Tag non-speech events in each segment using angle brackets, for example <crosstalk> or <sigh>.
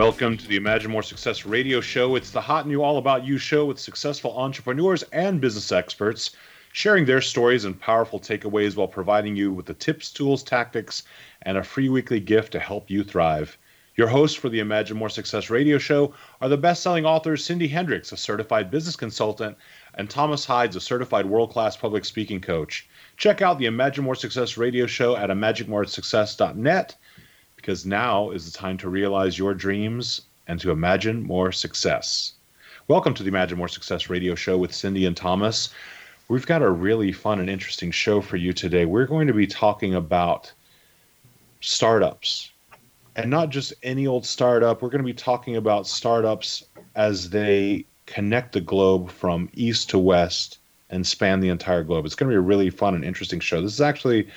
Welcome to the Imagine More Success radio show. It's the hot new all about you show with successful entrepreneurs and business experts sharing their stories and powerful takeaways while providing you with the tips, tools, tactics, and a free weekly gift to help you thrive. Your hosts for the Imagine More Success radio show are the best selling authors Cindy Hendricks, a certified business consultant, and Thomas Hides, a certified world class public speaking coach. Check out the Imagine More Success radio show at imaginemoresuccess.net because now is the time to realize your dreams and to imagine more success. Welcome to the Imagine More Success radio show with Cindy and Thomas. We've got a really fun and interesting show for you today. We're going to be talking about startups and not just any old startup. We're going to be talking about startups as they connect the globe from east to west and span the entire globe. It's going to be a really fun and interesting show. This is actually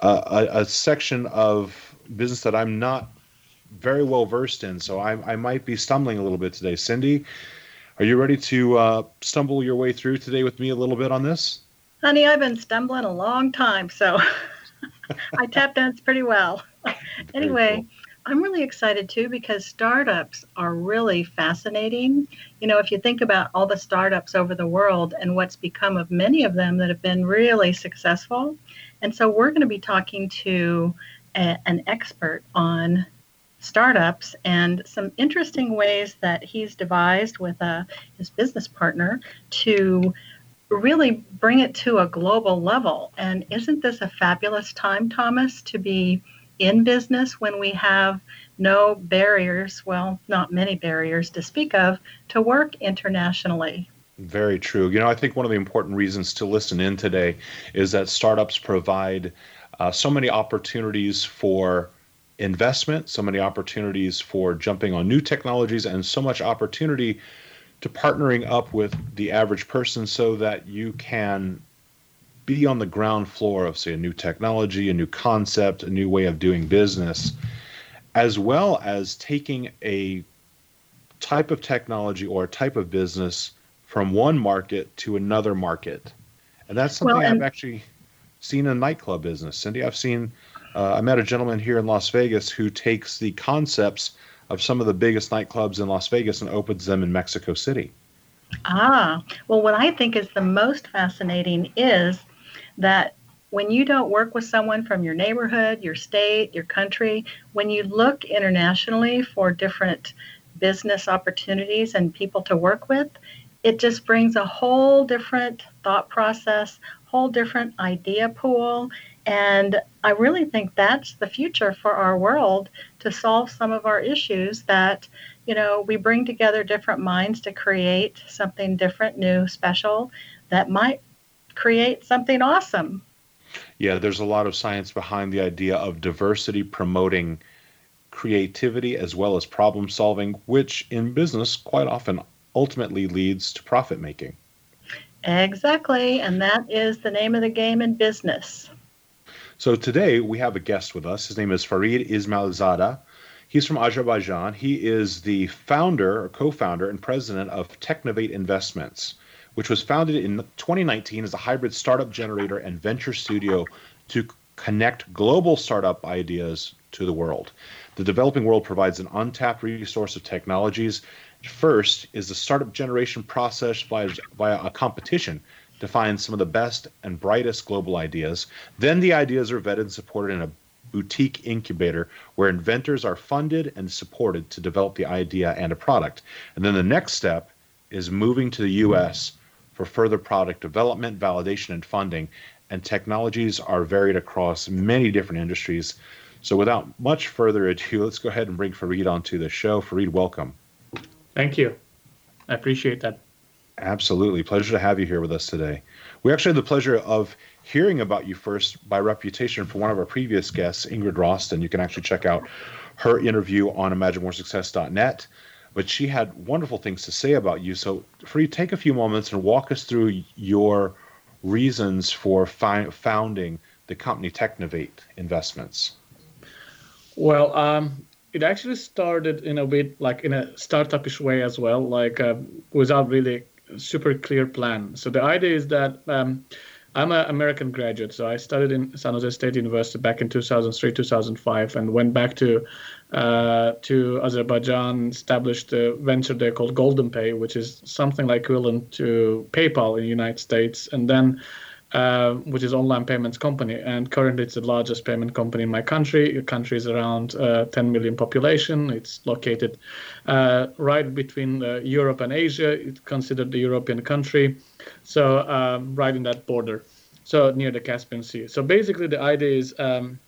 a, a, a section of business that I'm not very well versed in, so I, I might be stumbling a little bit today. Cindy, are you ready to uh, stumble your way through today with me a little bit on this? Honey, I've been stumbling a long time, so <laughs> I tap dance pretty well. anyway, cool. I'm really excited too because startups are really fascinating. You know, if you think about all the startups over the world and what's become of many of them that have been really successful. And so we're going to be talking to a, an expert on startups and some interesting ways that he's devised with uh, his business partner to really bring it to a global level. And isn't this a fabulous time, Thomas, to be in business when we have no barriers, well, not many barriers to speak of, to work internationally? Very true. You know, I think one of the important reasons to listen in today is that startups provide uh, so many opportunities for investment, so many opportunities for jumping on new technologies, and so much opportunity to partnering up with the average person so that you can be on the ground floor of, say, a new technology, a new concept, a new way of doing business, as well as taking a type of technology or a type of business from one market to another market. And that's something well, and- I've actually seen in nightclub business. Cindy, I've seen, uh, I met a gentleman here in Las Vegas who takes the concepts of some of the biggest nightclubs in Las Vegas and opens them in Mexico City. Ah, well, what I think is the most fascinating is that when you don't work with someone from your neighborhood, your state, your country, when you look internationally for different business opportunities and people to work with, it just brings a whole different thought process, whole different idea pool. And I really think that's the future for our world to solve some of our issues that, you know, we bring together different minds to create something different, new, special that might create something awesome. Yeah, there's a lot of science behind the idea of diversity promoting creativity as well as problem solving, which in business quite often ultimately leads to profit making. Exactly, and that is the name of the game in business. So today we have a guest with us. His name is Farid Ismayilzada. He's from Azerbaijan. He is the founder or co-founder and president of Technovate Investments, which was founded in 2019 as a hybrid startup generator and venture studio to connect global startup ideas to the world. The developing world provides an untapped resource of technologies. First is the startup generation process via, via a competition to find some of the best and brightest global ideas. Then the ideas are vetted and supported in a boutique incubator where inventors are funded and supported to develop the idea and a product. And then the next step is moving to the US for further product development, validation, and funding. And technologies are varied across many different industries. So without much further ado, let's go ahead and bring Farid onto the show. Farid, welcome. Thank you. I appreciate that. Absolutely. Pleasure to have you here with us today. We actually had the pleasure of hearing about you first by reputation from one of our previous guests, Ingrid Roston. You can actually check out her interview on imaginemoresuccess.net. But she had wonderful things to say about you. So, Farid, take a few moments and walk us through your reasons for fi- founding the company Technovate Investments. Well, um, it actually started in a bit like in a startupish way as well, like uh, without really super clear plan. So the idea is that um, I'm an American graduate, so I studied in San Jose State University back in 2003, 2005, and went back to uh, to Azerbaijan, established a venture there called GoldenPay, which is something like equivalent to PayPal in the United States, and then uh, which is online payments company, and currently it's the largest payment company in my country. The country is around uh, 10 million population. It's located uh, right between uh, Europe and Asia. It's considered the European country, so um, right in that border, so near the Caspian Sea. So basically, the idea is um,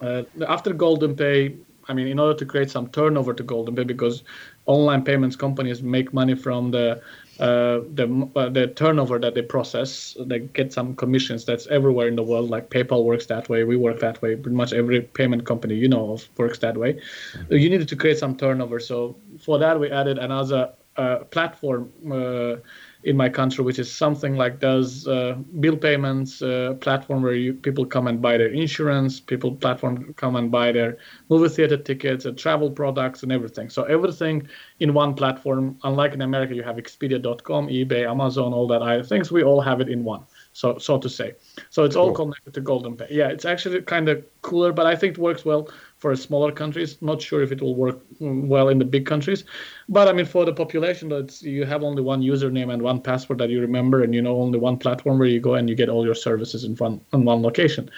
uh, after GoldenPay. I mean, in order to create some turnover to Golden Pay, because online payments companies make money from the uh, the uh, the turnover that they process, they get some commissions. That's everywhere in the world. Like PayPal works that way. We work that way. Pretty much every payment company you know of works that way. Mm-hmm. You needed to create some turnover. So for that, we added another uh, platform uh, in my country, which is something like does uh, bill payments uh, platform where you, people come and buy their insurance, people platform come and buy their movie theater tickets, and travel products, and everything. So everything in one platform. Unlike in America, you have Expedia.com, eBay, Amazon, all that other things. We all have it in one so so to say. So it's all connected to GoldenPay. Yeah, it's actually kind of cooler, but I think it works well for smaller countries. Not sure if it will work mm, well in the big countries, but I mean for the population, it's you have only one username and one password that you remember, and you know only one platform where you go and you get all your services in one in one location.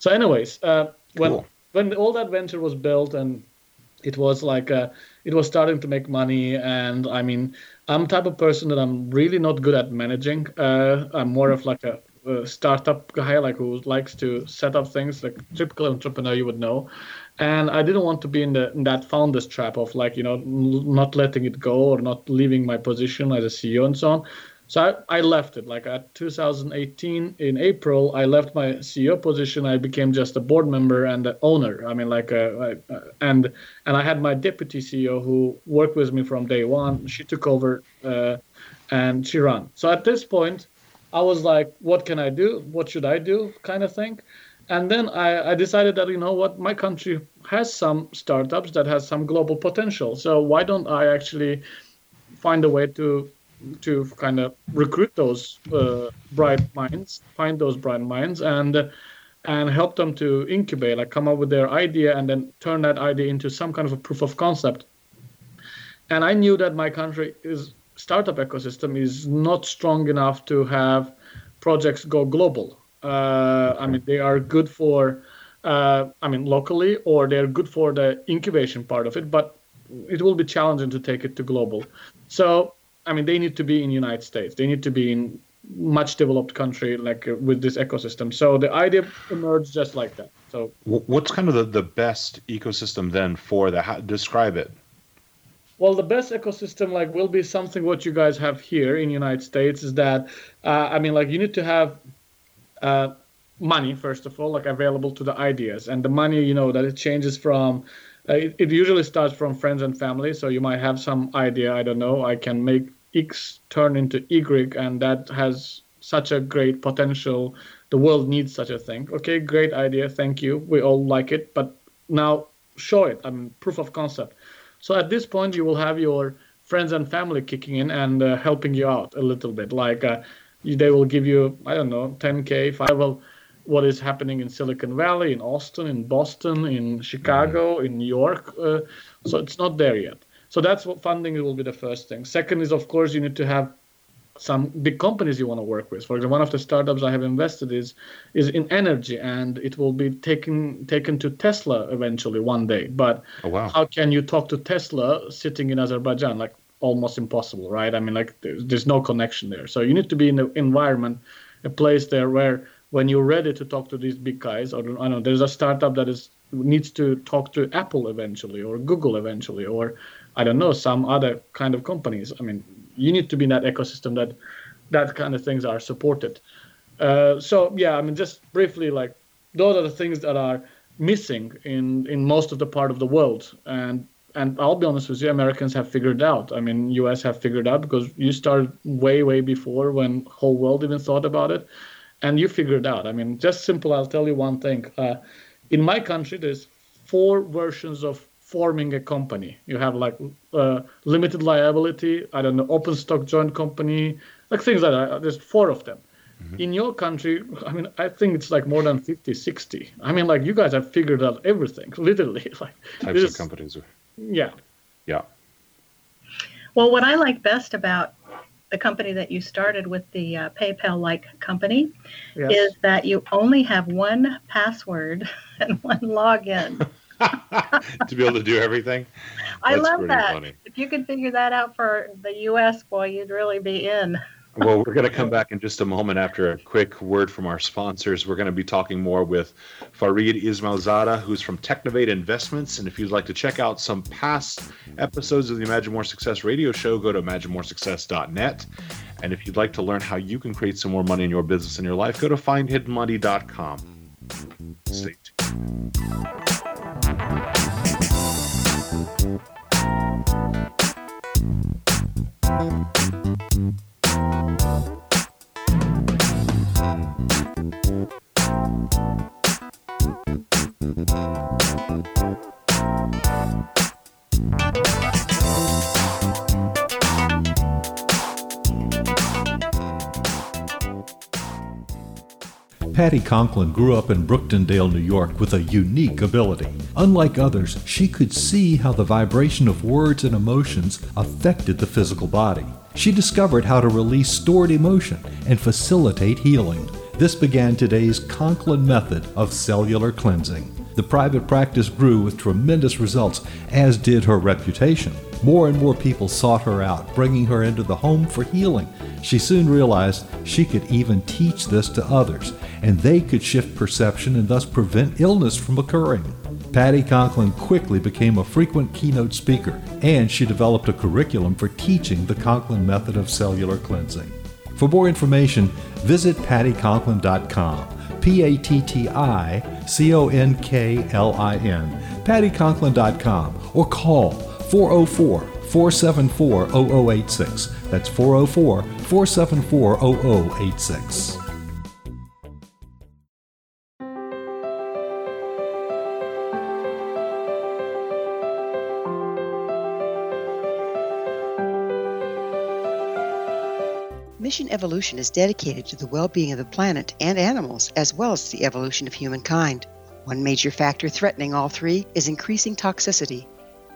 So, anyways, uh, when cool. when all that venture was built and it was like uh, it was starting to make money, and I mean I'm type of person that I'm really not good at managing. Uh, I'm more of like a, startup guy, like who likes to set up things, like typical entrepreneur you would know. And I didn't want to be in, the, in that founder's trap of like you know not letting it go or not leaving my position as a CEO and so on. So I, I, left it. Like at 2018 in April, I left my CEO position. I became just a board member and the owner. I mean, like, uh, uh, and and I had my deputy CEO who worked with me from day one. She took over uh, and she ran. So at this point, I was like, what can I do? What should I do? Kind of thing. And then I, I decided that, you know what, my country has some startups that has some global potential. So why don't I actually find a way to to kind of recruit those uh, bright minds, find those bright minds, and and help them to incubate, like come up with their idea, and then turn that idea into some kind of a proof of concept. And I knew that my country is startup ecosystem is not strong enough to have projects go global. Uh, I mean, they are good for, uh, I mean, locally, or they're good for the incubation part of it, but it will be challenging to take it to global. So, I mean, they need to be in United States. They need to be in much developed country like uh, with this ecosystem. So the idea emerged just like that. So, what's kind of the, the best ecosystem then for that? How, describe it. Well, the best ecosystem like will be something what you guys have here in United States is that uh, I mean like you need to have uh, money first of all like available to the ideas. And the money you know that it changes from uh, it, it, usually starts from friends and family. So you might have some idea I don't know I can make X turn into Y and that has such a great potential. The world needs such a thing. Okay great idea thank you. We all like it but now show it. I mean proof of concept so at this point, you will have your friends and family kicking in and uh, helping you out a little bit. Like uh, they will give you, I don't know, 10k, five. Well, what is happening in Silicon Valley, in Austin, in Boston, in Chicago, mm-hmm. in New York. Uh, so it's not there yet. So that's what funding will be the first thing. Second is, of course, you need to have some big companies you want to work with. For example, one of the startups I have invested is is in energy, and it will be taken taken to Tesla eventually one day. But oh, wow. how can you talk to Tesla sitting in Azerbaijan? Like almost impossible, right? I mean, like there's, there's no connection there. So you need to be in the environment, a place there where when you're ready to talk to these big guys, or I don't know, there's a startup that is needs to talk to Apple eventually, or Google eventually, or I don't know, some other kind of companies. I mean, you need to be in that ecosystem that that kind of things are supported. Uh, so yeah, I mean, just briefly, like those are the things that are missing in in most of the part of the world, and and I'll be honest with you, Americans have figured out. I mean, U.S. have figured out because you started way way before when whole world even thought about it, and you figured out. I mean, just simple. I'll tell you one thing. Uh, in my country, there's four versions of forming a company. You have like uh, limited liability, I don't know, open stock joint company, like things like that. There's four of them. Mm-hmm. In your country, I mean, I think it's like more than 50, 60. I mean, like you guys have figured out everything, <laughs> literally. <laughs> Like types of companies. Yeah. Yeah. Well, what I like best about the company that you started with the uh, PayPal like company yes. is that you only have one password <laughs> and one login. <laughs> to be able to do everything. I love that. Funny. If you could figure that out for the U.S., boy, you'd really be in. well, we're going to come back in just a moment after a quick word from our sponsors. We're going to be talking more with Farid Ismayilzada, who's from Technovate Investments. And if you'd like to check out some past episodes of the Imagine More Success radio show, go to imaginemoresuccess.net. And if you'd like to learn how you can create some more money in your business and your life, go to findhiddenmoney.com. Stay tuned. Thank you. Patti Conklin grew up in Brooktondale, New York with a unique ability. Unlike others, she could see how the vibration of words and emotions affected the physical body. She discovered how to release stored emotion and facilitate healing. This began today's Conklin method of cellular cleansing. The private practice grew with tremendous results, as did her reputation. More and more people sought her out, bringing her into the home for healing. She soon realized she could even teach this to others, and they could shift perception and thus prevent illness from occurring. Patti Conklin quickly became a frequent keynote speaker, and she developed a curriculum for teaching the Conklin method of cellular cleansing. For more information, visit patticonklin.com. P A T T I C O N K L I N. patticonklin.com or call 404 474 0086. That's 404 474 0086. Mission Evolution is dedicated to the well being of the planet and animals, as well as the evolution of humankind. One major factor threatening all three is increasing toxicity.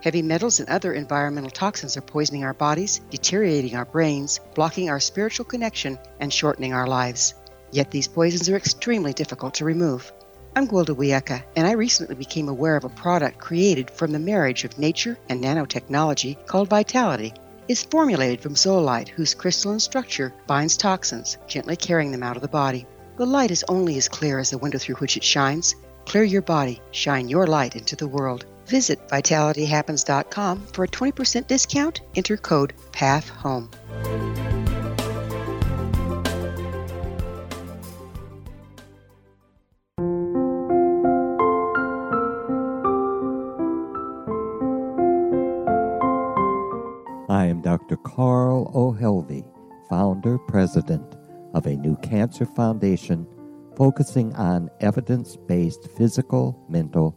Heavy metals and other environmental toxins are poisoning our bodies, deteriorating our brains, blocking our spiritual connection, and shortening our lives. Yet these poisons are extremely difficult to remove. I'm Gwilda Wiecka, and I recently became aware of a product created from the marriage of nature and nanotechnology called Vitality is formulated from zeolite, whose crystalline structure binds toxins, gently carrying them out of the body. The light is only as clear as the window through which it shines. Clear your body, shine your light into the world. Visit vitalityhappens.com for a 20% discount. Enter code PATHHOME. I am Dr. Carl O'Helvey, founder president of a new cancer foundation focusing on evidence based physical, mental,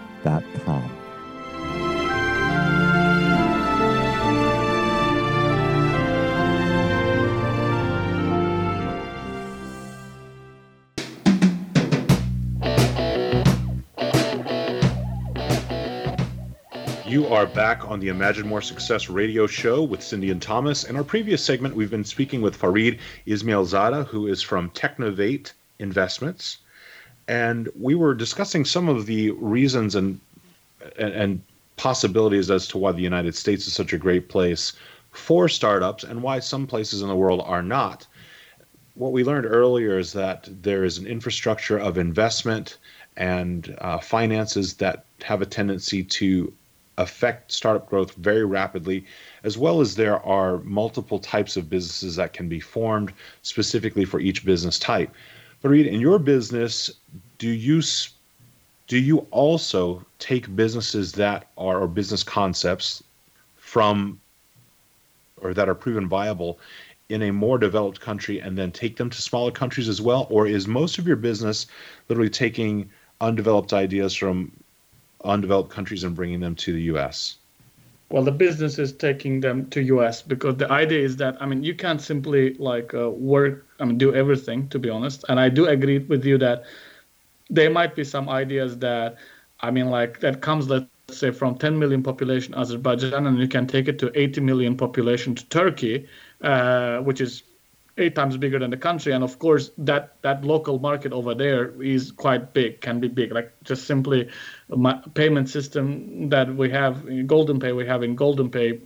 You are back on the Imagine More Success radio show with Cindy and Thomas. In our previous segment, we've been speaking with Farid Ismayilzada, who is from Technovate Investments. And we were discussing some of the reasons and, and, and possibilities as to why the United States is such a great place for startups and why some places in the world are not. What we learned earlier is that there is an infrastructure of investment and uh, finances that have a tendency to affect startup growth very rapidly, as well as there are multiple types of businesses that can be formed specifically for each business type. But in your business, do you do you also take businesses that are or business concepts from or that are proven viable in a more developed country and then take them to smaller countries as well? Or is most of your business literally taking undeveloped ideas from undeveloped countries and bringing them to the US? Well, the business is taking them to US because the idea is that I mean you can't simply like uh, work I mean do everything to be honest. And I do agree with you that there might be some ideas that I mean like that comes let's say from 10 million population Azerbaijan and you can take it to 80 million population to Turkey, uh, which is eight times bigger than the country and of course that that local market over there is quite big can be big like just simply payment system that we have in golden pay we have in golden pay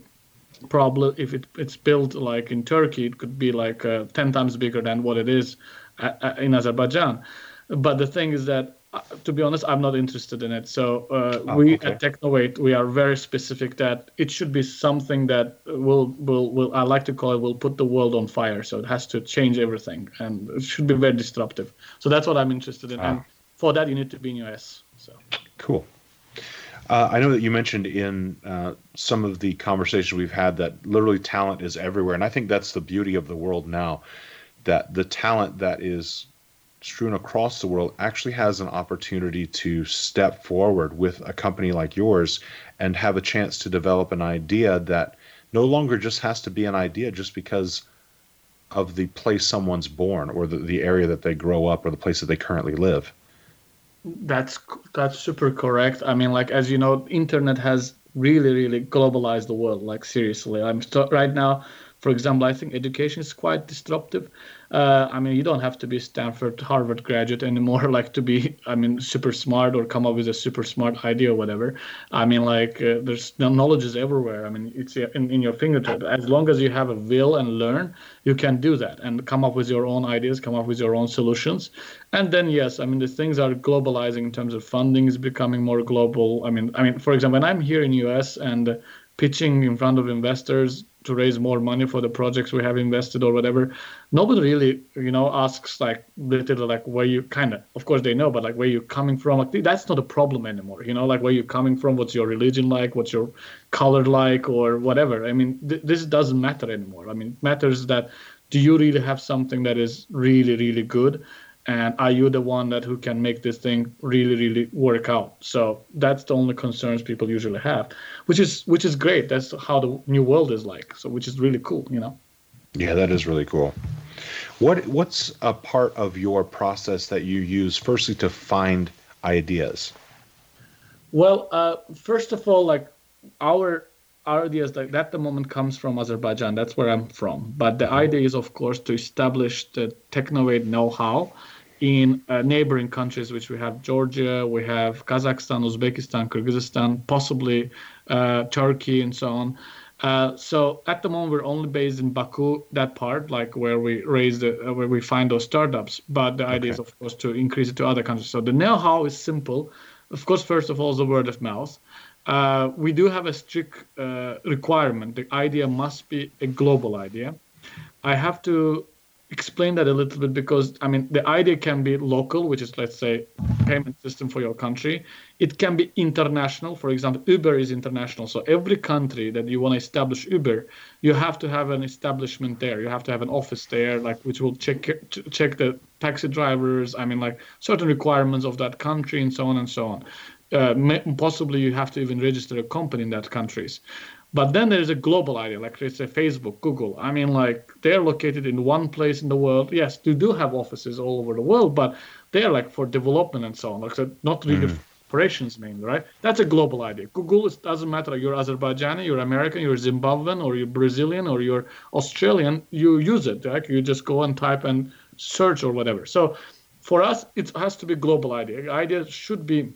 probably if it, it's built like in turkey it could be like uh, 10 times bigger than what it is uh, uh, in azerbaijan but the thing is that uh, to be honest, I'm not interested in it. So uh, oh, we okay. at Technovate we are very specific that it should be something that will will will I like to call it will put the world on fire. So it has to change everything, and it should be very disruptive. So that's what I'm interested in, ah. and for that you need to be in US. So cool. Uh, I know that you mentioned in uh, some of the conversations we've had that literally talent is everywhere, and I think that's the beauty of the world now. That the talent that is strewn across the world actually has an opportunity to step forward with a company like yours and have a chance to develop an idea that no longer just has to be an idea just because of the place someone's born or the, the area that they grow up or the place that they currently live that's that's super correct. I mean like as you know internet has really really globalized the world like seriously. I'm st- right now for example i think education is quite disruptive uh, I mean, you don't have to be Stanford, Harvard graduate anymore, <laughs> like to be, I mean, super smart or come up with a super smart idea or whatever. I mean, like uh, there's knowledge is everywhere. I mean, it's in, in your fingertip. As long as you have a will and learn, you can do that and come up with your own ideas, come up with your own solutions. And then yes, I mean, the things are globalizing in terms of funding is becoming more global. I mean, I mean, for example, when I'm here in US and pitching in front of investors to raise more money for the projects we have invested or whatever nobody really you know asks like literally like where you kind of of course they know but like where you coming from? Like that's not a problem anymore you know like where you coming from what's your religion like what's your color like or whatever. I mean th- this doesn't matter anymore. I mean it matters that do you really have something that is really really good and are you the one that who can make this thing really really work out? So that's the only concerns people usually have which is which is great. That's how the new world is like. So which is really cool you know? Yeah that is really cool. What what's a part of your process that you use firstly to find ideas? Well uh, first of all like our our ideas like that the moment comes from azerbaijan. That's where i'm from. But the idea is of course to establish the technovate know-how in uh, neighboring countries, which we have Georgia, we have Kazakhstan, Uzbekistan, Kyrgyzstan, possibly uh, Turkey, and so on. Uh, so at the moment, we're only based in Baku, that part, like where we raise the, uh, where we find those startups. But the okay. idea is, of course, to increase it to other countries. So the know-how is simple. Of course, first of all, the word of mouth. Uh, we do have a strict uh, requirement. The idea must be a global idea. I have to explain that a little bit because I mean the idea can be local, which is let's say payment system for your country. It can be international. For example, Uber is international. So every country that you want to establish Uber, you have to have an establishment there. You have to have an office there, like which will check check the taxi drivers. I mean, like certain requirements of that country and so on and so on. Uh, possibly you have to even register a company in that countries. But then there's a global idea, like let's say Facebook, Google. I mean, like they're located in one place in the world. Yes, they do have offices all over the world, but they're like for development and so on. Like so not really mm. operations mainly, right? That's a global idea. Google it doesn't matter. You're Azerbaijani, you're American, you're Zimbabwean, or you're Brazilian, or you're Australian. You use it. Like you just go and type and search or whatever. So for us, it has to be global idea. The idea should be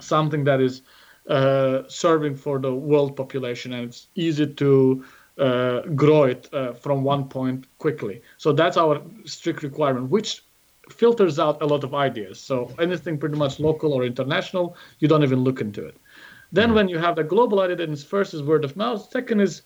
something that is uh, serving for the world population, and it's easy to uh, grow it uh, from one point quickly. So that's our strict requirement, which filters out a lot of ideas. So anything pretty much local or international, you don't even look into it. Then mm-hmm. when you have the global idea, then first is word of mouth. Second is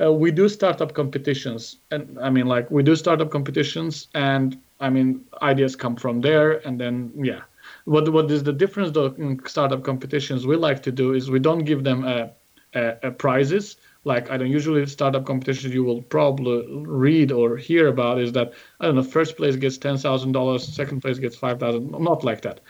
uh, we do startup competitions, and I mean like we do startup competitions, and I mean ideas come from there, and then yeah, what what is the difference though in startup competitions we like to do is we don't give them a, a, a prizes like I don't usually startup competitions you will probably read or hear about is that I don't know first place gets ten thousand dollars, second place gets five thousand. Not like that.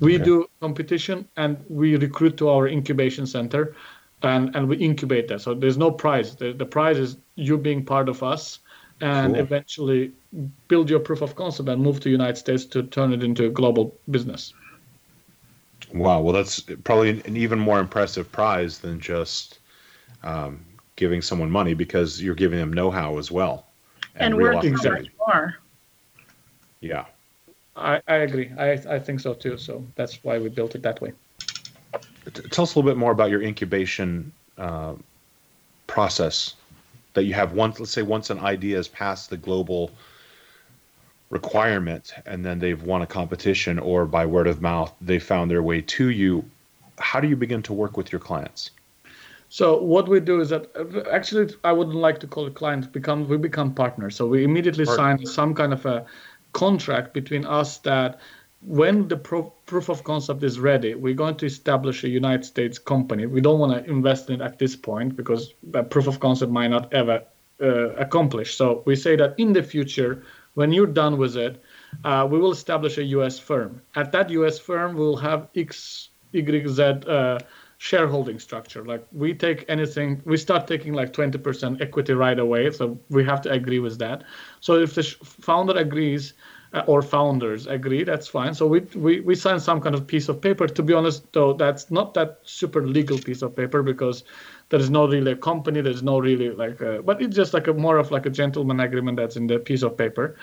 We okay. do competition and we recruit to our incubation center, and and we incubate that. So there's no prize. The, the prize is you being part of us, and cool. eventually build your proof of concept and move to United States to turn it into a global business. Wow. Well, that's probably an even more impressive prize than just um, giving someone money because you're giving them know-how as well. And, and working so much more. Yeah. I, I agree. I, I think so too. So that's why we built it that way. Tell us a little bit more about your incubation uh, process that you have once, let's say, once an idea has passed the global requirement and then they've won a competition or by word of mouth they found their way to you how do you begin to work with your clients? So what we do is that actually i wouldn't like to call it clients become we become partners. So we immediately sign some kind of a contract between us that when the pro- proof of concept is ready we're going to establish a united states company. We don't want to invest in it at this point because the proof of concept might not ever uh, accomplish. So we say that in the future when you're done with it, uh, we will establish a U.S. firm. At that U.S. firm, we'll have X, Y, Z uh, shareholding structure. Like we take anything, we start taking like 20% equity right away. So we have to agree with that. So if the founder agrees, uh, or founders agree, that's fine. So we, we we sign some kind of piece of paper. To be honest, though, that's not that super legal piece of paper because there is no really a company. There's no really like, a, but it's just like a more of like a gentleman agreement that's in the piece of paper.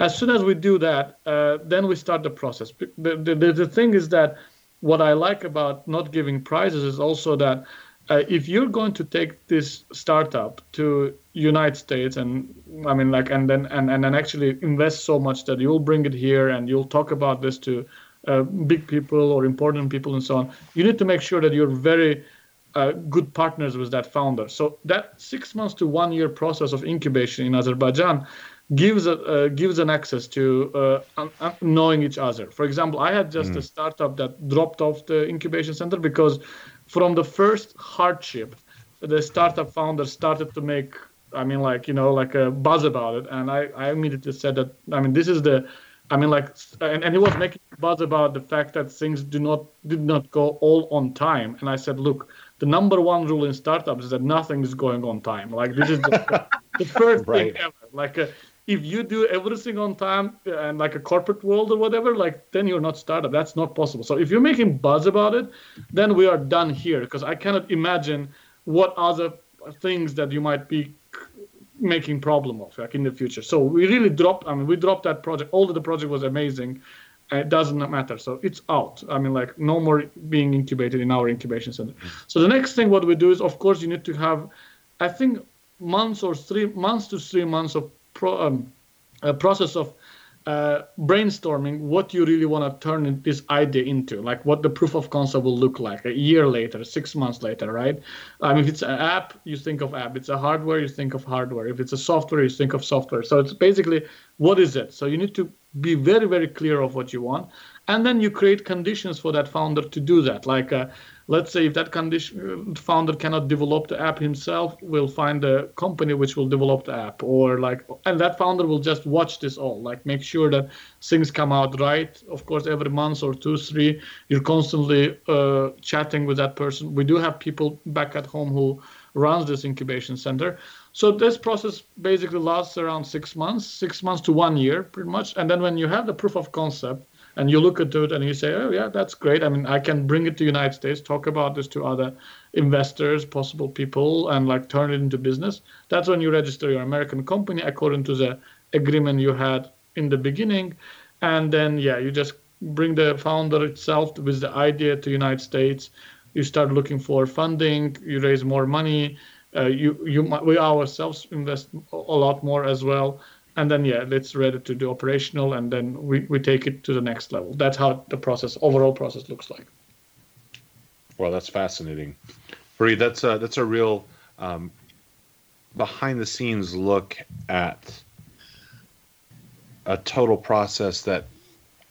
As soon as we do that, uh, then we start the process. The, the the thing is that what I like about not giving prizes is also that uh, if you're going to take this startup to United States and I mean like and then and, and then actually invest so much that you'll bring it here and you'll talk about this to uh, big people or important people and so on, you need to make sure that you're very uh, good partners with that founder. So that six months to one year process of incubation in Azerbaijan gives a, uh, gives an access to uh, knowing each other. For example, I had just mm. a startup that dropped off the incubation center because from the first hardship, the startup founder started to make, I mean, like, you know, like a buzz about it. And I, I immediately said that, I mean, this is the, I mean, like, and, and he was making buzz about the fact that things do not, did not go all on time. And I said, look, the number one rule in startups is that nothing is going on time. Like, this is the, <laughs> the first right. thing ever. Like, uh, if you do everything on time and like a corporate world or whatever, like then you're not startup. That's not possible. So if you're making buzz about it, then we are done here because I cannot imagine what other things that you might be making problem of like in the future. So we really dropped. I mean, we dropped that project. Although the project was amazing, it doesn't matter. So it's out. I mean, like no more being incubated in our incubation center. So the next thing what we do is, of course, you need to have, I think, months or three months to three months of pro, um, process of uh, brainstorming what you really want to turn this idea into, like what the proof of concept will look like a year later, six months later, right? I mean, if it's an app, you think of app. If it's a hardware, you think of hardware. If it's a software, you think of software. So it's basically what is it? So you need to be very, very clear of what you want, and then you create conditions for that founder to do that, like. Uh, let's say if that condition founder cannot develop the app himself we'll find a company which will develop the app. Or like and that founder will just watch this all. Like make sure that things come out right. Of course every month or two three you're constantly uh, chatting with that person. We do have people back at home who runs this incubation center so this process basically lasts around six months six months to one year pretty much and then when you have the proof of concept and you look at it and you say, oh yeah, that's great. I mean, I can bring it to United States, talk about this to other investors, possible people, and like turn it into business. That's when you register your American company according to the agreement you had in the beginning, and then yeah, you just bring the founder itself with the idea to United States. You start looking for funding. You raise more money. Uh, you you we ourselves invest a lot more as well. And then yeah it's ready to do operational and then we, we take it to the next level. That's how the process overall process looks like. Well that's fascinating. Farid, that's a, that's a real um, behind the scenes look at a total process that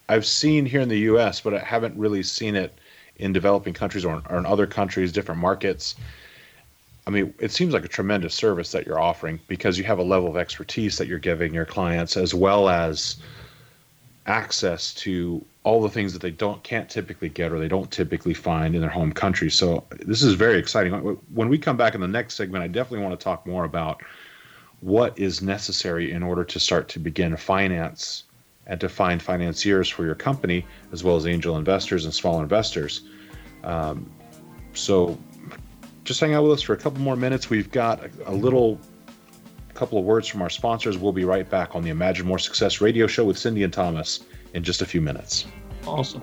I've seen here in the US, but I haven't really seen it in developing countries or, or in other countries, different markets. I mean, it seems like a tremendous service that you're offering because you have a level of expertise that you're giving your clients as well as access to all the things that they don't can't typically get or they don't typically find in their home country. So this is very exciting. When we come back in the next segment, I definitely want to talk more about what is necessary in order to start to begin finance and to find financiers for your company as well as angel investors and small investors. Um, so just hang out with us for a couple more minutes. We've got a, a little couple of words from our sponsors. We'll be right back on the Imagine More Success radio show with Cindy and Thomas in just a few minutes. Awesome.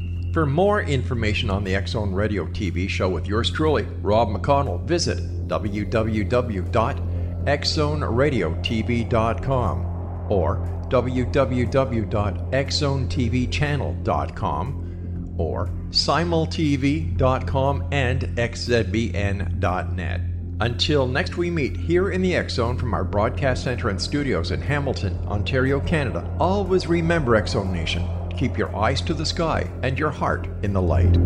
For more information on the Zone Radio TV show with yours truly, Rob McConnell, visit www.xzoneradiotv.com or www.xzonetvchannel.com or simultv.com and xzbn.net. Until next we meet here in the Zone from our broadcast center and studios in Hamilton, Ontario, Canada, always remember Zone Nation. Keep your eyes to the sky and your heart in the light.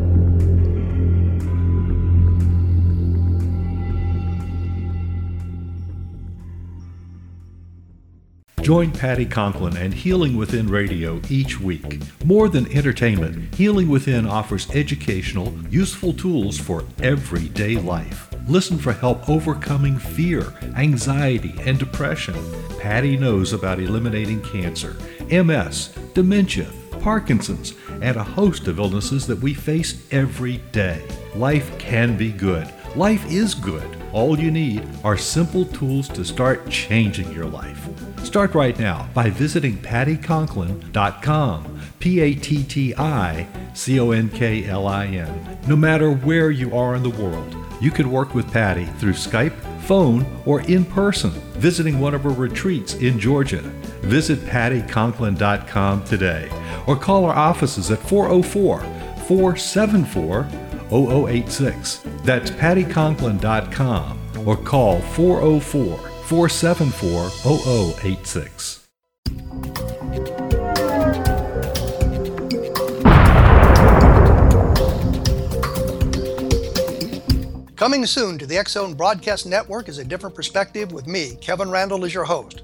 Join Patti Conklin and Healing Within Radio each week. More than entertainment, Healing Within offers educational, useful tools for everyday life. Listen for help overcoming fear, anxiety, and depression. Patti knows about eliminating cancer, MS, dementia, Parkinson's, and a host of illnesses that we face every day. Life can be good. Life is good. All you need are simple tools to start changing your life. Start right now by visiting patticonklin.com. P A T T I C O N K L I N. No matter where you are in the world, you can work with Patti through Skype, phone, or in person, visiting one of her retreats in Georgia. Visit patticonklin.com today or call our offices at 404 474 0086. That's patticonklin.com or call 404 474 0086. Coming soon to the X Zone Broadcast Network is a different perspective with me, Kevin Randle, as your host.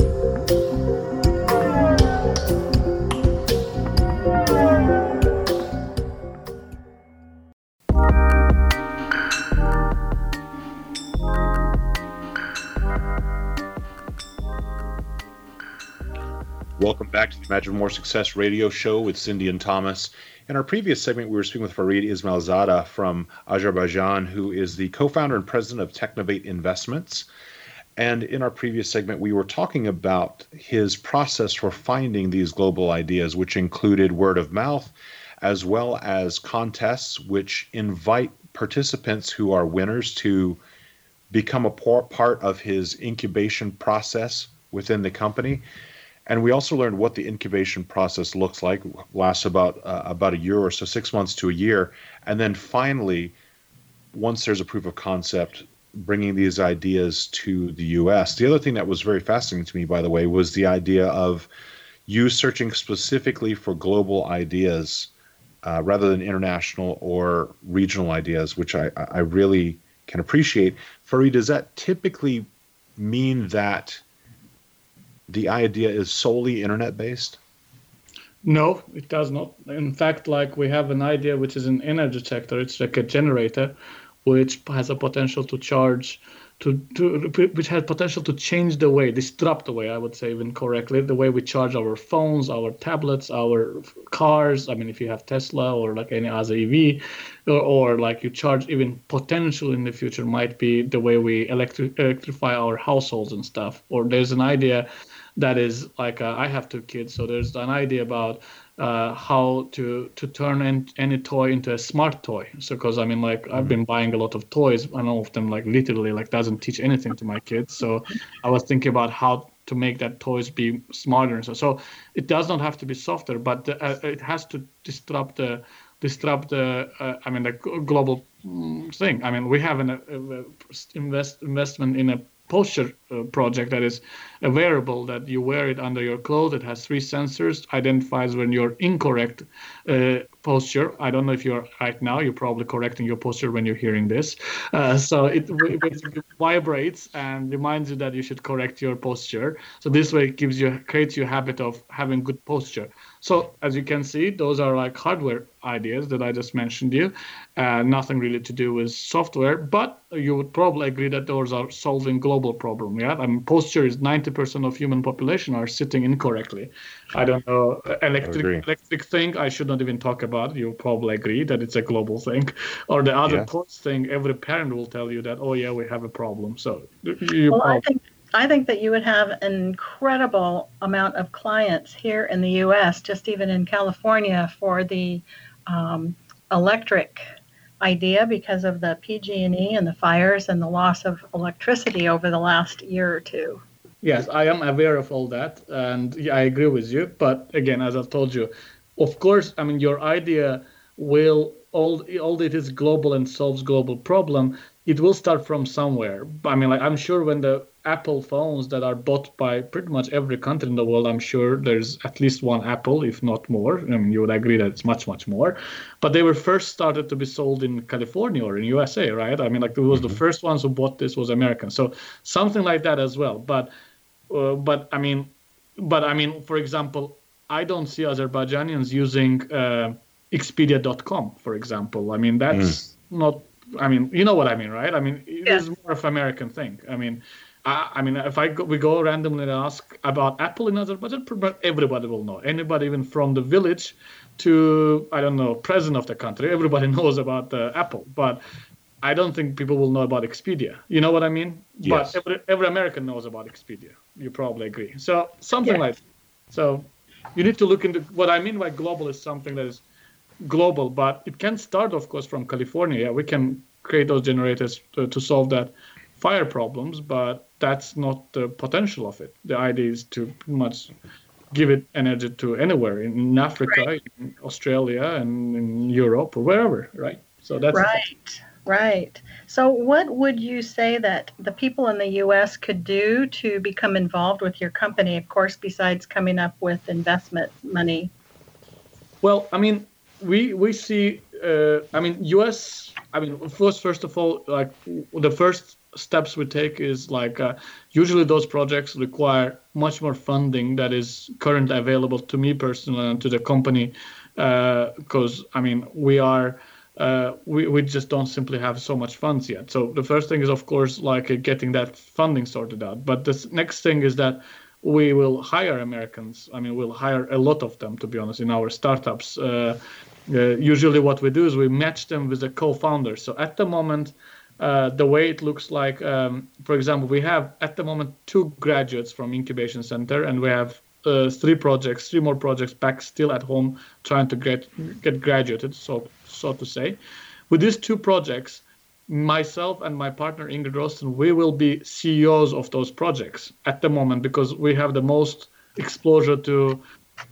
Welcome back to the Imagine More Success radio show with Cindy and Thomas. In our previous segment, we were speaking with Farid Ismayilzada from Azerbaijan, who is the co founder and president of Technovate Investments. And in our previous segment, we were talking about his process for finding these global ideas, which included word of mouth, as well as contests, which invite participants who are winners to become a part of his incubation process within the company and we also learned what the incubation process looks like lasts about uh, about a year or so six months to a year. And then finally once there's a proof of concept bringing these ideas to the us the other thing that was very fascinating to me by the way was the idea of you searching specifically for global ideas uh, rather than international or regional ideas which I, I really can appreciate. Farid does that typically mean that the idea is solely internet based? No, it does not. In fact, like we have an idea which is an energy detector. It's like a generator, which has a potential to charge, to, to which has potential to change the way, disrupt the way I would say even correctly, the way we charge our phones, our tablets, our cars. I mean, if you have Tesla or like any other EV, or, or like you charge even potential in the future might be the way we electri- electrify our households and stuff. Or there's an idea that is like uh, I have two kids, so there's an idea about uh, how to to turn in, any toy into a smart toy. So because I mean like I've been buying a lot of toys and all of them like literally like doesn't teach anything to my kids. So I was thinking about how to make that toys be smarter and so so it does not have to be softer, but the, uh, it has to disrupt the disrupt the uh, I mean the global mm, thing. I mean we have an uh, invest investment in a posture uh, project that is a wearable that you wear it under your clothes. It has three sensors, identifies when you're incorrect uh, posture. I don't know if you're right now. You're probably correcting your posture when you're hearing this. Uh, so it, it vibrates and reminds you that you should correct your posture. So this way, it gives you creates your habit of having good posture. So as you can see, those are like hardware ideas that I just mentioned you. Uh, nothing really to do with software, but you would probably agree that those are solving global problem. Yeah, I mean, posture is 90% of human population are sitting incorrectly. I don't know electric electric thing. I should not even talk about. You probably agree that it's a global thing, <laughs> or the other yeah. thing. Every parent will tell you that, oh yeah, we have a problem. So you. Well, I think I think that you would have an incredible amount of clients here in the U.S., just even in California, for the um, electric idea because of the PG&E and the fires and the loss of electricity over the last year or two. Yes, I am aware of all that, and I agree with you. But again, as I've told you, of course, I mean your idea will all all it is global and solves global problem. It will start from somewhere. I mean, like I'm sure when the Apple phones that are bought by pretty much every country in the world. I'm sure there's at least one Apple, if not more. I mean, you would agree that it's much, much more. But they were first started to be sold in California or in USA, right? I mean, like it was mm-hmm. the first ones who bought this was American. So something like that as well. But, uh, but I mean, but I mean, for example, I don't see Azerbaijanians using uh, Expedia.com, for example. I mean, that's mm. not. I mean, you know what I mean, right? I mean, it yeah. is more of an American thing. I mean, I, I mean, if I go, we go randomly and ask about Apple in Azerbaijan, everybody will know. Anybody, even from the village to I don't know, president of the country, everybody <laughs> knows about uh, Apple. But I don't think people will know about Expedia. You know what I mean? Yes. But every, every American knows about Expedia. You probably agree. So something like that. So you need to look into what I mean by global is something that is global, but it can start, of course, from California. Yeah, we can create those generators to, to solve that fire problems, but that's not the potential of it. The idea is to pretty much give it energy to anywhere in Africa, right. in Australia, and in Europe or wherever, right? So that's right. Right. So, what would you say that the people in the U.S. could do to become involved with your company? Of course, besides coming up with investment money. Well, I mean, we we see. Uh, I mean, U.S. I mean, first first of all, like the first steps we take is like uh, usually those projects require much more funding that is currently available to me personally and to the company because uh, I mean we are uh, we, we just don't simply have so much funds yet. So the first thing is of course like uh, getting that funding sorted out. But the next thing is that we will hire Americans. I mean we'll hire a lot of them to be honest in our startups. Uh, uh, usually what we do is we match them with a co-founder. So at the moment uh, the way it looks like, um, for example, we have at the moment two graduates from incubation center, and we have uh, three projects, three more projects back still at home trying to get get graduated, so so to say. With these two projects, myself and my partner Ingrid Rosten, we will be CEOs of those projects at the moment because we have the most exposure to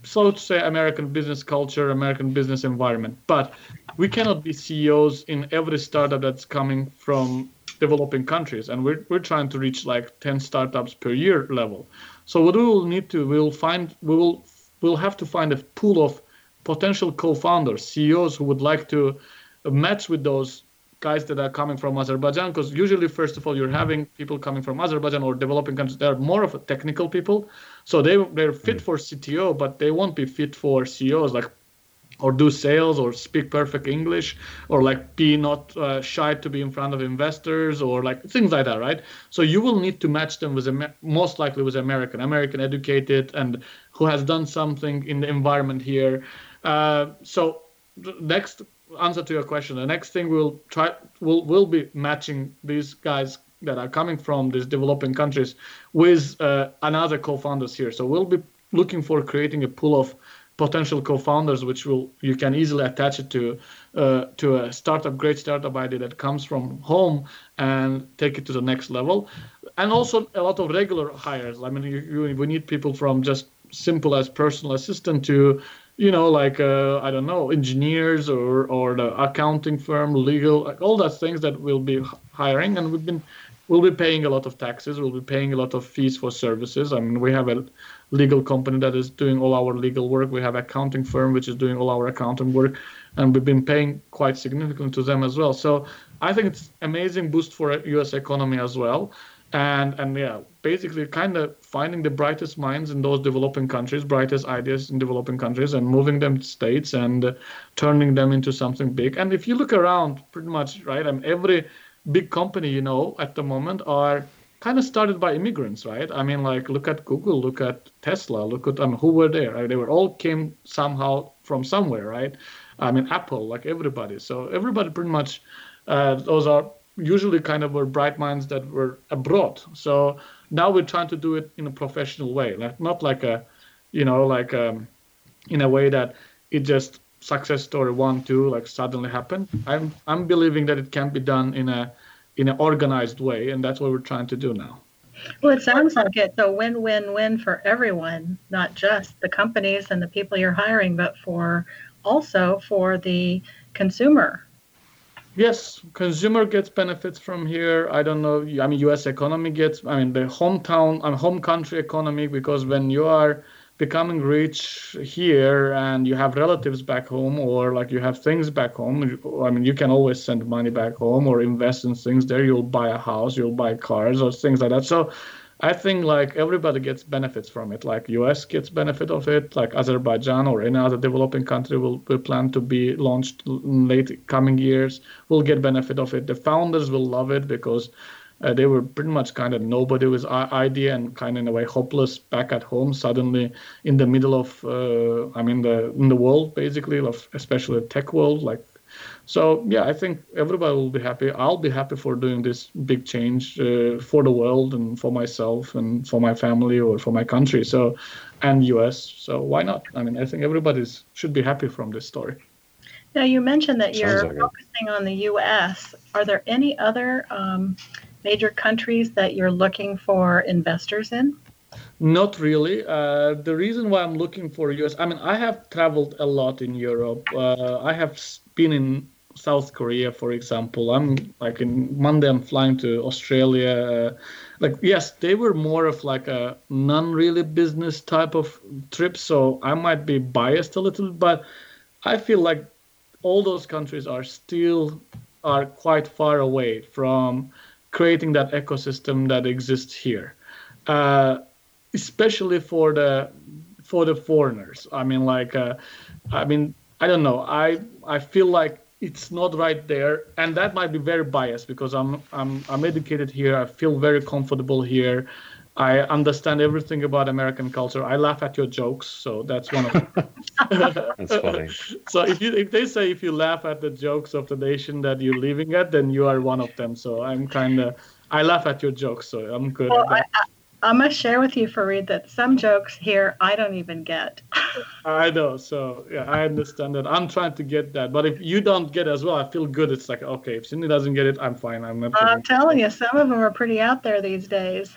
so to say American business culture, American business environment. But we cannot be CEOs in every startup that's coming from developing countries, and we're we're trying to reach like 10 startups per year level. So what we will need to we'll find we will we'll have to find a pool of potential co-founders, CEOs who would like to match with those guys that are coming from Azerbaijan because usually first of all you're having people coming from Azerbaijan or developing countries they are more of a technical people so they they're fit mm. for CTO but they won't be fit for CEOs like or do sales or speak perfect English or like be not uh, shy to be in front of investors or like things like that, right? So you will need to match them with a most likely with American, American educated and who has done something in the environment here. Uh, so next answer to your question, the next thing we'll try will will be matching these guys that are coming from these developing countries with uh, another co-founders here. So we'll be looking for creating a pool of potential co-founders, which will you can easily attach it to uh, to a startup, great startup idea that comes from home and take it to the next level, and also a lot of regular hires. I mean, you, you, we need people from just simple as personal assistant to you know like uh, i don't know engineers or or the accounting firm legal all those things that we'll be hiring and we've been we'll be paying a lot of taxes. We'll be paying a lot of fees for services. I mean, we have a legal company that is doing all our legal work. We have accounting firm which is doing all our accounting work, and we've been paying quite significantly to them as well. So I think it's amazing boost for U.S. economy as well and and yeah basically kind of finding the brightest minds in those developing countries brightest ideas in developing countries and moving them to states and uh, turning them into something big. And if you look around pretty much right I mean, every big company you know at the moment are kind of started by immigrants right? I mean like look at google look at tesla look at I mean, who were there? Right? they were all came somehow from somewhere right? I mean apple like everybody. So everybody pretty much uh, those are usually kind of were bright minds that were abroad. So now we're trying to do it in a professional way, like not like a, you know, like um, in a way that it just success story one two like suddenly happened. I'm I'm believing that it can be done in a in an organized way, and that's what we're trying to do now. Well, it sounds like it's a win-win-win for everyone, not just the companies and the people you're hiring, but for also for the consumer Yes, consumer gets benefits from here. I don't know. I mean, U.S. economy gets. I mean, the hometown, mean, home country economy, because when you are becoming rich here and you have relatives back home or like you have things back home, I mean, you can always send money back home or invest in things there. You'll buy a house, you'll buy cars or things like that. So I think like everybody gets benefits from it. Like US gets benefit of it. Like Azerbaijan or any other developing country will, will plan to be launched in late coming years. Will get benefit of it. The founders will love it because uh, they were pretty much kind of nobody with idea and kind of in a way hopeless back at home. Suddenly in the middle of uh, I mean the in the world basically of especially tech world like so yeah, I think everybody will be happy. I'll be happy for doing this big change uh, for the world and for myself and for my family or for my country. So, and U.S. So why not? I mean, I think everybody should be happy from this story. Now you mentioned that you're like focusing it. on the U.S. Are there any other um, major countries that you're looking for investors in? Not really. Uh, the reason why I'm looking for US, I mean, I have traveled a lot in Europe. Uh, I have been in South Korea, for example. I'm like in Monday, I'm flying to Australia. like, yes, they were more of like a non really business type of trip. So I might be biased a little, but I feel like all those countries are still are quite far away from creating that ecosystem that exists here. Uh, especially for the for the foreigners. I mean, like, uh, I mean, I don't know. I I feel like it's not right there and that might be very biased because i'm i'm i'm educated here. I feel very comfortable here. I understand everything about american culture. I laugh at your jokes so that's one of them. <laughs> That's funny. So if you if they say if you laugh at the jokes of the nation that you're living at then you are one of them. So i'm kind of i laugh at your jokes so i'm good well, I, I must share with you, Farid, that some jokes here I don't even get. <laughs> I know, so yeah, I understand that. I'm trying to get that, but if you don't get it as well, I feel good. It's like okay, if Cindy doesn't get it, I'm fine. I'm not. I'm telling you, some of them are pretty out there these days.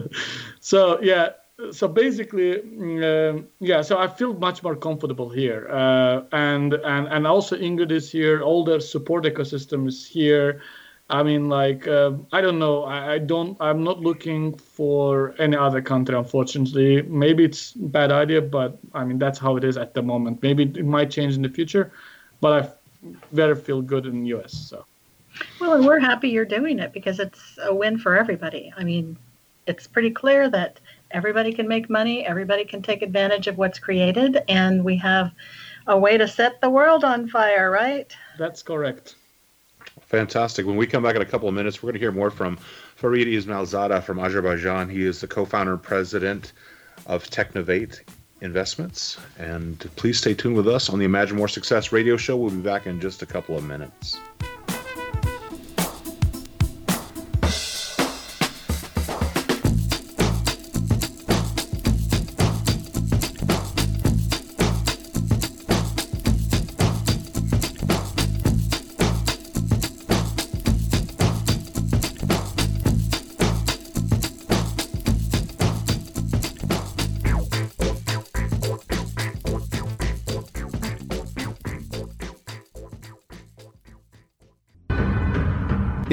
<laughs> so yeah, so basically, uh, yeah, so I feel much more comfortable here, uh, and and and also Ingrid is here. All the support ecosystem is here. I mean, like uh, I don't know. I, I, don't. I'm not looking for any other country, unfortunately. Maybe it's a bad idea, but I mean that's how it is at the moment. Maybe it might change in the future, but I better feel good in the U.S. So. Well, and we're happy you're doing it because it's a win for everybody. I mean, it's pretty clear that everybody can make money, everybody can take advantage of what's created, and we have a way to set the world on fire, right? That's correct. Fantastic. When we come back in a couple of minutes, we're going to hear more from Farid Ismayilzada from Azerbaijan. He is the co-founder and president of Technovate Investments. And please stay tuned with us on the Imagine More Success radio show. We'll be back in just a couple of minutes.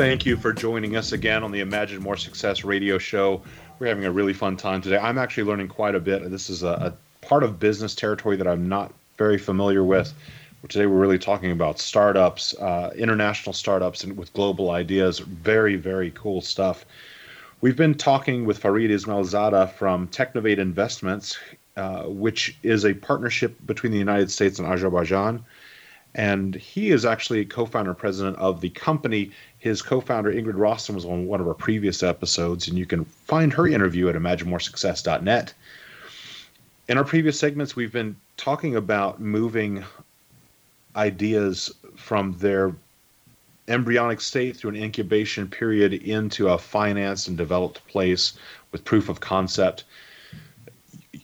Thank you for joining us again on the Imagine More Success radio show. We're having a really fun time today. I'm actually learning quite a bit. This is a, a part of business territory that I'm not very familiar with. Today, we're really talking about startups, uh, international startups, and with global ideas. Very, very cool stuff. We've been talking with Farid Ismayilzada from Technovate Investments. uh, which is a partnership between the United States and Azerbaijan. And he is actually co-founder and president of the company. His co-founder Ingrid Rossen was on one of our previous episodes, and you can find her interview at imaginemoresuccess.net. In our previous segments, we've been talking about moving ideas from their embryonic state through an incubation period into a financed and developed place with proof of concept.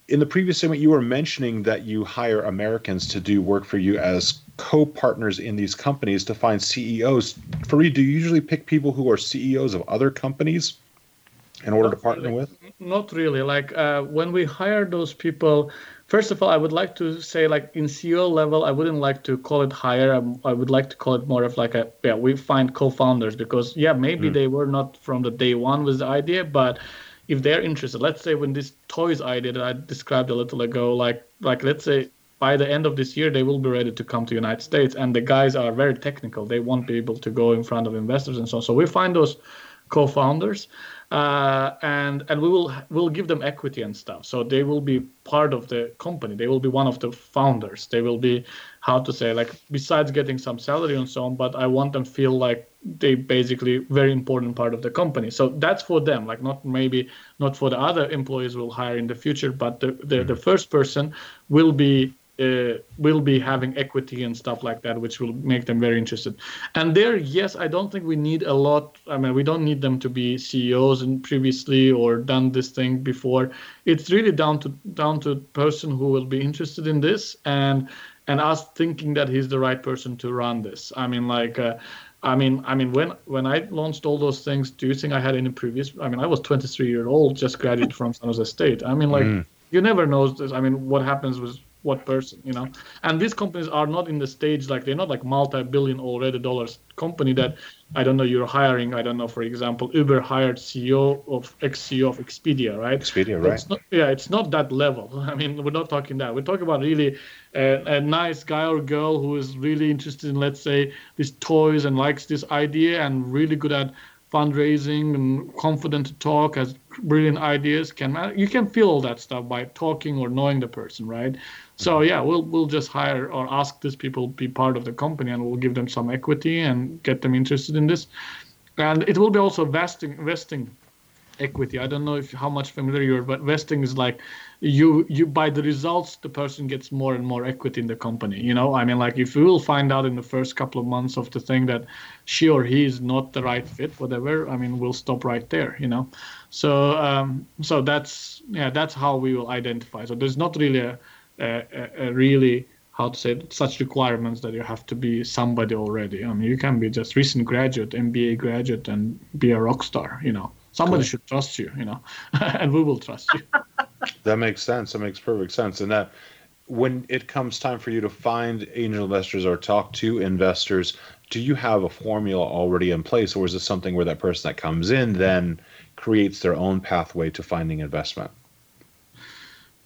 In the previous segment, you were mentioning that you hire Americans to do work for you as co-partners in these companies to find CEOs. Farid, do you usually pick people who are CEOs of other companies in order Not to partner really. with? Not really. Like uh, when we hire those people, first of all, I would like to say, like in CEO level, I wouldn't like to call it hire. I, I would like to call it more of like a yeah. We find co-founders because yeah, maybe Mm. they were not from the day one with the idea, but if they're interested, let's say when this toys idea that I described a little ago, like like let's say by the end of this year they will be ready to come to United States, and the guys are very technical. They won't be able to go in front of investors and so on. So we find those co-founders uh, and and we will will give them equity and stuff. So they will be part of the company. They will be one of the founders. They will be how to say like besides getting some salary and so on but i want them feel like they basically very important part of the company. So that's for them like not maybe not for the other employees we'll hire in the future but the the, the first person will be uh, will be having equity and stuff like that, which will make them very interested. And there, yes, I don't think we need a lot. I mean, we don't need them to be CEOs and previously or done this thing before. It's really down to down to person who will be interested in this and and us thinking that he's the right person to run this. I mean, like. Uh, I mean, I mean, when when I launched all those things, do you think I had any previous? I mean, I was 23 year old, just graduated from San Jose State. I mean, like, Mm. you never know. This. I mean, what happens with what person, you know? And these companies are not in the stage like they're not like multi-billion already dollars company that I don't know you're hiring. I don't know, for example, Uber hired CEO of ex-CEO of Expedia, right? Expedia, right. It's not, yeah, it's not that level. <laughs> I mean, we're not talking that. We're talking about really a, a nice guy or girl who is really interested in, let's say, these toys and likes this idea and really good at fundraising and confident to talk, has brilliant ideas. Can you can feel all that stuff by talking or knowing the person, right? So mm-hmm. yeah, we'll we'll just hire or ask these people to be part of the company, and we'll give them some equity and get them interested in this. And it will be also vesting vesting equity. I don't know if how much familiar you are, but vesting is like you you by the results the person gets more and more equity in the company. You know, I mean, like if we will find out in the first couple of months of the thing that she or he is not the right fit, whatever. I mean, we'll stop right there. You know, so um, so that's yeah, that's how we will identify. So there's not really a, a, a- a really how to say it, such requirements that you have to be somebody already. I mean, you can be just recent graduate, MBA graduate, and be a rock star. You know, somebody Cool. should trust you. You know, <laughs> and we will trust you. <laughs> That makes sense. That makes perfect sense. And that when it comes time for you to find angel investors or talk to investors, do you have a formula already in place, or is this something where that person that comes in then creates their own pathway to finding investment?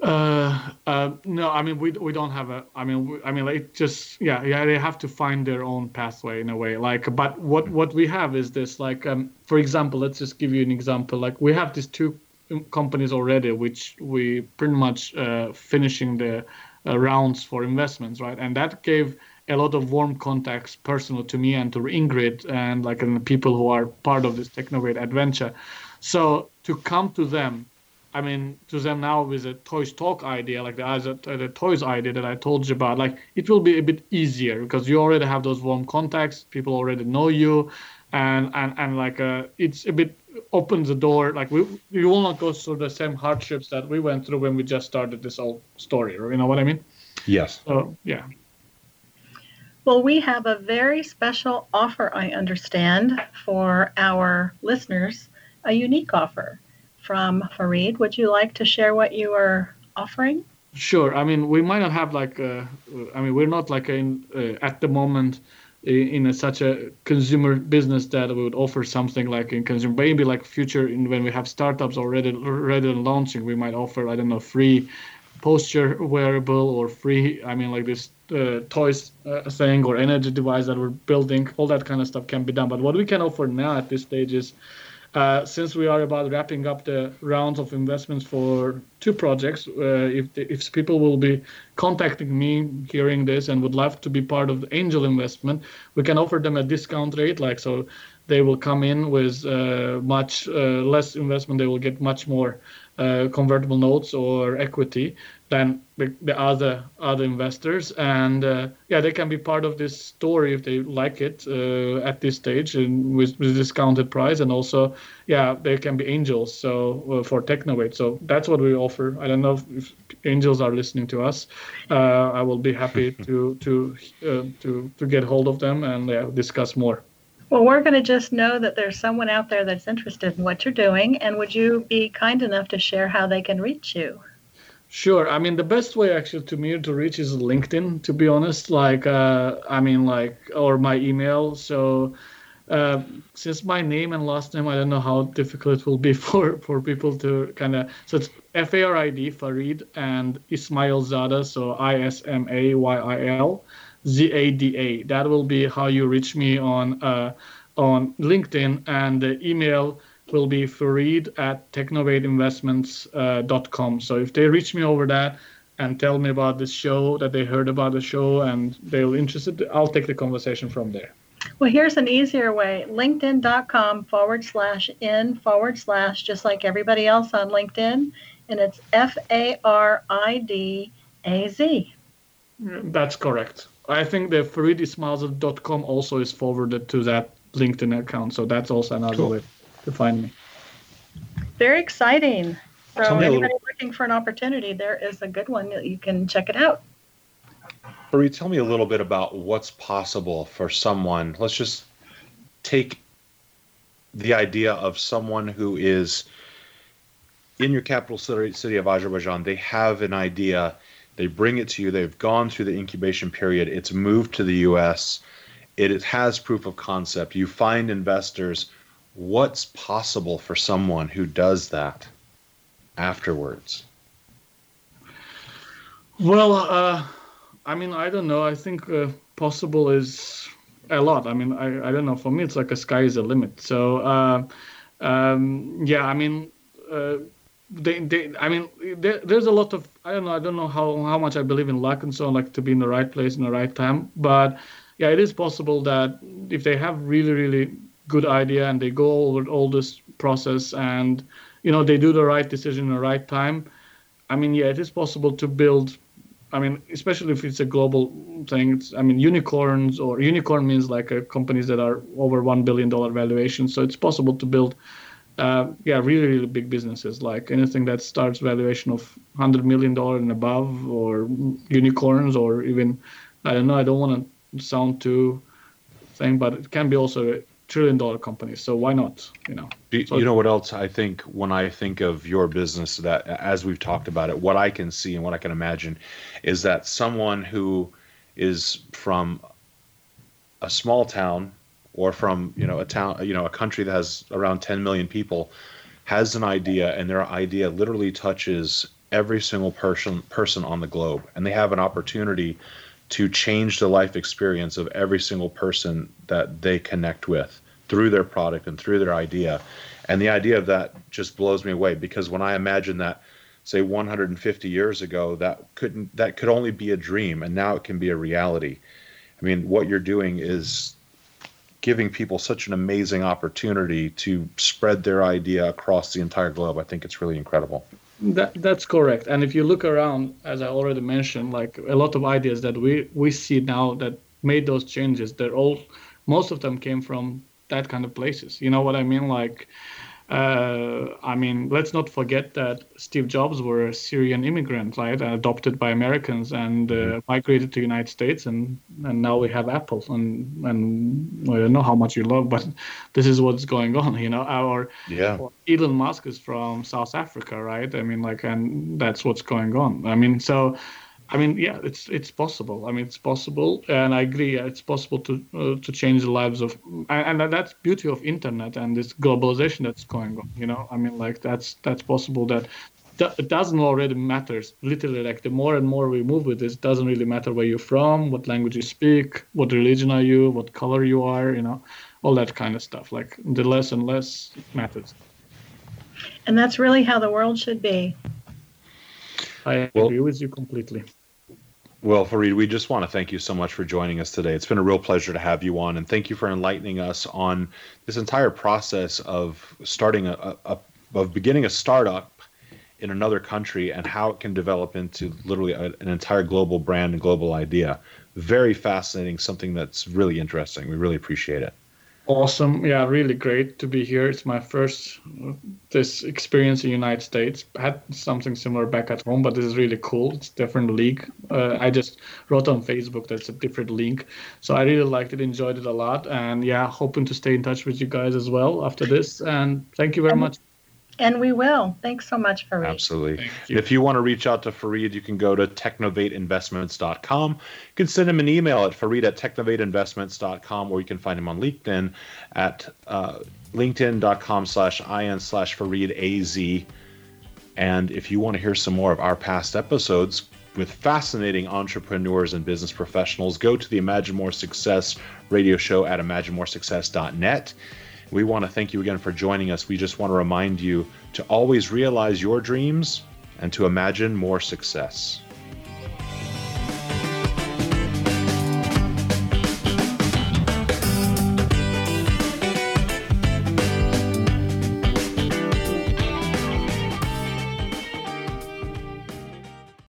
Uh, uh, no, I mean we we don't have a. I mean we, I mean like just yeah yeah they have to find their own pathway in a way. Like but what what we have is this like um for example let's just give you an example like we have these two companies already which we pretty much uh, finishing the uh, rounds for investments right and that gave a lot of warm contacts personal to me and to Ingrid and like and the people who are part of this Technovate adventure. So to come to them I mean, to them now with a Toys Talk idea, like the, the Toys idea that I told you about, like it will be a bit easier because you already have those warm contacts. People already know you, and and and like uh, it's a bit opens the door. Like we we will not go through the same hardships that we went through when we just started this whole story. You know what I mean? Yes. So yeah. Well, we have a very special offer, I understand, for our listeners, a unique offer from Farid. Would you like to share what you are offering? Sure. I mean, we might not have like, uh, I mean, we're not like in uh, at the moment in, a, such a consumer business that we would offer something like in consumer. Maybe like future in when we have startups already ready and launching, we might offer I don't know free posture wearable or free. I mean, like this uh, toys uh, thing or energy device that we're building. All that kind of stuff can be done. But what we can offer now at this stage is since we are about wrapping up the rounds of investments for two projects, uh, if if people will be contacting me hearing this and would love to be part of the angel investment, we can offer them a discount rate. Like so, they will come in with uh, much uh, less investment. They will get much more uh, convertible notes or equity than the, the other other investors. And uh, yeah they can be part of this story if they like it uh, at this stage and with, with discounted price. And also yeah they can be angels so uh, for technovate. So that's what we offer. I don't know if, if angels are listening to us. Uh, i will be happy <laughs> to to uh, to to get hold of them and yeah, discuss more. Well, we're going to just know that there's someone out there that's interested in what you're doing. And would you be kind enough to share how they can reach you? Sure. I mean, the best way actually to me to reach is LinkedIn. To be honest, like uh, I mean, like or my email. So uh, since my name and last name, I don't know how difficult it will be <laughs> for for people to kind of. So it's F A R I D Farid and Ismayilzada. So I S M A Y I L Z A D A. That will be how you reach me on uh, on LinkedIn and the email will be Farid at technovateinvestments.com. Uh, so if they reach me over that and tell me about this show, that they heard about the show and they're interested, I'll take the conversation from there. Well, here's an easier way linkedin.com forward slash in forward slash, just like everybody else on LinkedIn. And it's F A R I D A Z. That's correct. I think the faridismailzad.com also is forwarded to that LinkedIn account. So that's also another cool. way to find me. Very exciting. So anybody little... looking for an opportunity, there is a good one. That you can check it out. Marie, tell me a little bit about what's possible for someone. Let's just take the idea of someone who is in your capital city of Azerbaijan. They have an idea, they bring it to you, they've gone through the incubation period, it's moved to the US, it has proof of concept. You find investors what's possible for someone who does that afterwards? Well, uh, I mean, I don't know. I think uh, possible is a lot. I mean, I, I don't know. For me, it's like a sky is a limit. So, uh, um, yeah, I mean, uh, they, they, I mean, there, there's a lot of, I don't know, I don't know how, how much I believe in luck and so on, like to be in the right place in the right time. But yeah, it is possible that if they have really, really good idea and they go over all this process and you know they do the right decision in the right time. I mean yeah it is possible to build i mean especially if it's a global thing it's, i mean unicorns or unicorn means like companies that are over 1 billion dollar valuation. So it's possible to build uh, yeah really really big businesses like anything that starts valuation of 100 million dollar and above or unicorns or even i don't know i don't want to sound too thing but it can be also trillion dollar companies. So why not? You know. You, so, you know what else I think when I think of your business that as we've talked about it, what I can see and what I can imagine is that someone who is from a small town or from you know a town you know a country that has around 10 million people has an idea and their idea literally touches every single person person on the globe and they have an opportunity to change the life experience of every single person that they connect with through their product and through their idea. And the idea of that just blows me away because when I imagine that say 150 years ago that couldn't that could only be a dream and now it can be a reality. I mean, what you're doing is giving people such an amazing opportunity to spread their idea across the entire globe. I think it's really incredible. That, that's correct. And if you look around, as I already mentioned, like a lot of ideas that we, we see now that made those changes, they're all, most of them came from that kind of places. You know what I mean? Like, uh, I mean, let's not forget that Steve Jobs were a Syrian immigrant, right? Adopted by Americans and uh, mm-hmm. migrated to the United States, and and now we have Apple, and and I don't know how much you love, but this is what's going on, you know. Our yeah. Elon Musk is from South Africa, right? I mean, like, and that's what's going on. I mean, so I mean, yeah, it's it's possible. I mean, it's possible, and I agree. It's possible to uh, to change the lives of, and, and that's beauty of internet and this globalization that's going on. You know, I mean, like that's that's possible that it doesn't already matters. Literally, like the more and more we move with this, it doesn't really matter where you're from, what language you speak, what religion are you, what color you are. You know, all that kind of stuff. Like the less and less matters. And that's really how the world should be. I well, agree with you completely. Well, Farid, we just want to thank you so much for joining us today. It's been a real pleasure to have you on, and thank you for enlightening us on this entire process of starting a, a of beginning a startup in another country and how it can develop into literally a, an entire global brand and global idea. Very fascinating, something that's really interesting. We really appreciate it awesome. Yeah really great to be here. It's my first this experience in the united states. I had something similar back at home but this is really cool. It's different league. Uh, i just wrote on facebook that's a different link so i really liked it enjoyed it a lot. And yeah hoping to stay in touch with you guys as well after this. And thank you very much and we will. Thanks so much, Farid. Absolutely. You. If you want to reach out to Farid, you can go to technovateinvestments.com. You can send him an email at farid at technovateinvestments.com, or you can find him on LinkedIn at uh, linkedin.com slash in slash Farid AZ. And if you want to hear some more of our past episodes with fascinating entrepreneurs and business professionals, go to the Imagine More Success radio show at imaginemoresuccess.net. We want to thank you again for joining us. We just want to remind you to always realize your dreams and to imagine more success.